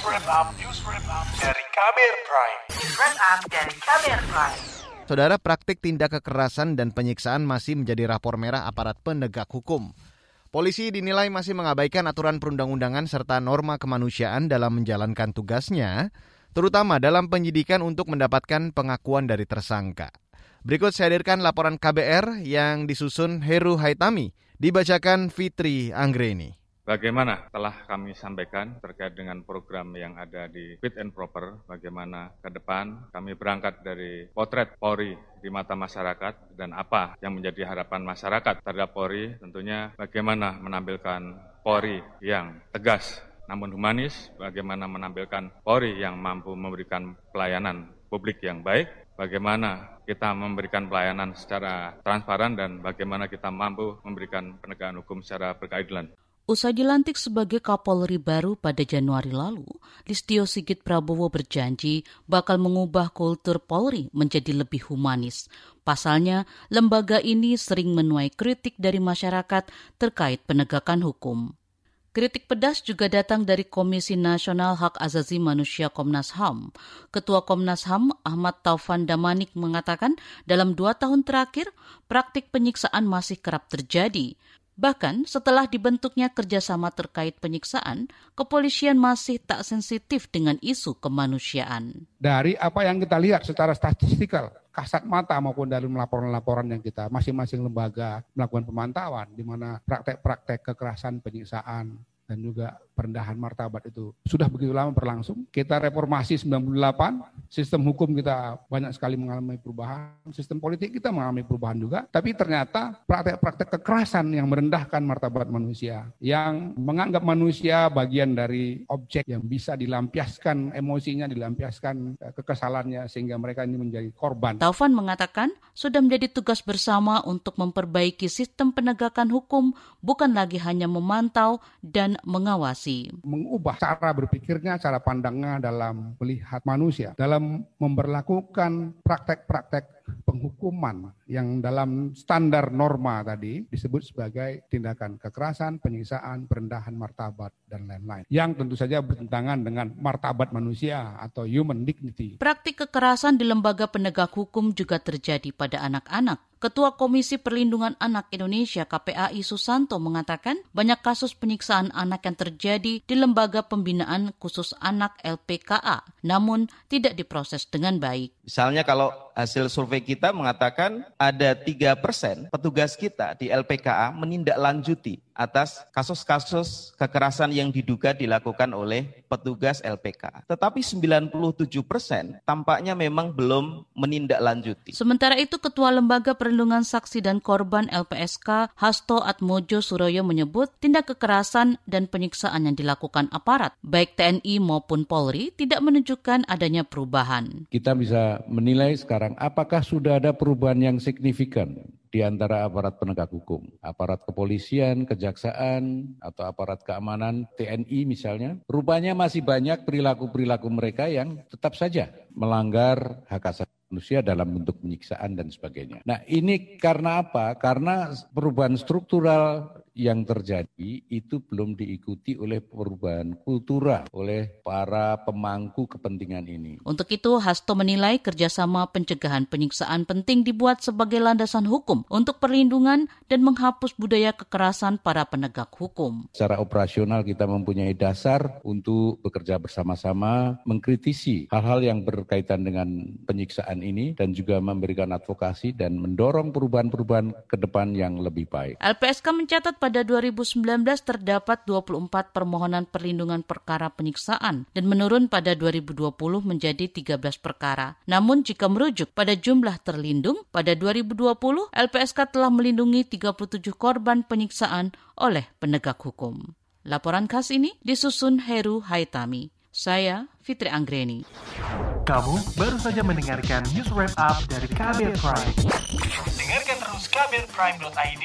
Wrap Up, News Wrap dari Kamer Prime. News Wrap dari Kamer Prime. Saudara, praktik tindak kekerasan dan penyiksaan masih menjadi rapor merah aparat penegak hukum. Polisi dinilai masih mengabaikan aturan perundang-undangan serta norma kemanusiaan dalam menjalankan tugasnya, terutama dalam penyidikan untuk mendapatkan pengakuan dari tersangka. Berikut saya hadirkan laporan KBR yang disusun Heru Haitami, dibacakan Fitri Anggreni. Bagaimana telah kami sampaikan terkait dengan program yang ada di Fit and Proper, bagaimana ke depan? Kami berangkat dari potret Polri di mata masyarakat dan apa yang menjadi harapan masyarakat terhadap Polri, tentunya bagaimana menampilkan Polri yang tegas namun humanis, bagaimana menampilkan Polri yang mampu memberikan pelayanan publik yang baik, bagaimana kita memberikan pelayanan secara transparan dan bagaimana kita mampu memberikan penegakan hukum secara berkeadilan. Usai dilantik sebagai Kapolri baru pada Januari lalu, Listio Sigit Prabowo berjanji bakal mengubah kultur Polri menjadi lebih humanis. Pasalnya, lembaga ini sering menuai kritik dari masyarakat terkait penegakan hukum. Kritik pedas juga datang dari Komisi Nasional Hak Azazi Manusia Komnas HAM. Ketua Komnas HAM Ahmad Taufan Damanik mengatakan dalam dua tahun terakhir praktik penyiksaan masih kerap terjadi. Bahkan setelah dibentuknya kerjasama terkait penyiksaan, kepolisian masih tak sensitif dengan isu kemanusiaan. Dari apa yang kita lihat secara statistikal, kasat mata maupun dari laporan-laporan yang kita masing-masing lembaga melakukan pemantauan di mana praktek-praktek kekerasan penyiksaan dan juga perendahan martabat itu sudah begitu lama berlangsung. Kita reformasi 98, sistem hukum kita banyak sekali mengalami perubahan, sistem politik kita mengalami perubahan juga, tapi ternyata praktek-praktek kekerasan yang merendahkan martabat manusia, yang menganggap manusia bagian dari objek yang bisa dilampiaskan emosinya, dilampiaskan eh, kekesalannya sehingga mereka ini menjadi korban. Taufan mengatakan sudah menjadi tugas bersama untuk memperbaiki sistem penegakan hukum bukan lagi hanya memantau dan mengawasi. Mengubah cara berpikirnya, cara pandangnya dalam melihat manusia, dalam memperlakukan praktek-praktek penghukuman yang dalam standar norma tadi disebut sebagai tindakan kekerasan, penyiksaan, perendahan martabat, dan lain-lain. Yang tentu saja bertentangan dengan martabat manusia atau human dignity. Praktik kekerasan di lembaga penegak hukum juga terjadi pada anak-anak. Ketua Komisi Perlindungan Anak Indonesia KPAI Susanto mengatakan banyak kasus penyiksaan anak yang terjadi di lembaga pembinaan khusus anak LPKA, namun tidak diproses dengan baik. Misalnya kalau hasil survei kita mengatakan ada tiga persen petugas kita di LPKA menindaklanjuti atas kasus-kasus kekerasan yang diduga dilakukan oleh petugas LPK. Tetapi 97 persen tampaknya memang belum menindaklanjuti. Sementara itu Ketua Lembaga Perlindungan Saksi dan Korban LPSK Hasto Atmojo Suroyo menyebut tindak kekerasan dan penyiksaan yang dilakukan aparat, baik TNI maupun Polri, tidak menunjukkan adanya perubahan. Kita bisa menilai sekarang apakah sudah ada perubahan yang signifikan di antara aparat penegak hukum, aparat kepolisian, kejaksaan, atau aparat keamanan, TNI misalnya, rupanya masih banyak perilaku-perilaku mereka yang tetap saja melanggar hak asasi manusia dalam bentuk penyiksaan dan sebagainya. Nah ini karena apa? Karena perubahan struktural yang terjadi itu belum diikuti oleh perubahan kultural oleh para pemangku kepentingan ini. Untuk itu, Hasto menilai kerjasama pencegahan penyiksaan penting dibuat sebagai landasan hukum untuk perlindungan dan menghapus budaya kekerasan para penegak hukum. Secara operasional kita mempunyai dasar untuk bekerja bersama-sama mengkritisi hal-hal yang berkaitan dengan penyiksaan ini dan juga memberikan advokasi dan mendorong perubahan-perubahan ke depan yang lebih baik. LPSK mencatat pada 2019 terdapat 24 permohonan perlindungan perkara penyiksaan dan menurun pada 2020 menjadi 13 perkara. Namun jika merujuk pada jumlah terlindung, pada 2020 LPSK telah melindungi 37 korban penyiksaan oleh penegak hukum. Laporan khas ini disusun Heru Haitami. Saya Fitri Anggreni. Kamu baru saja mendengarkan news wrap up dari Kabel Prime. Dengarkan terus kabelprime.id,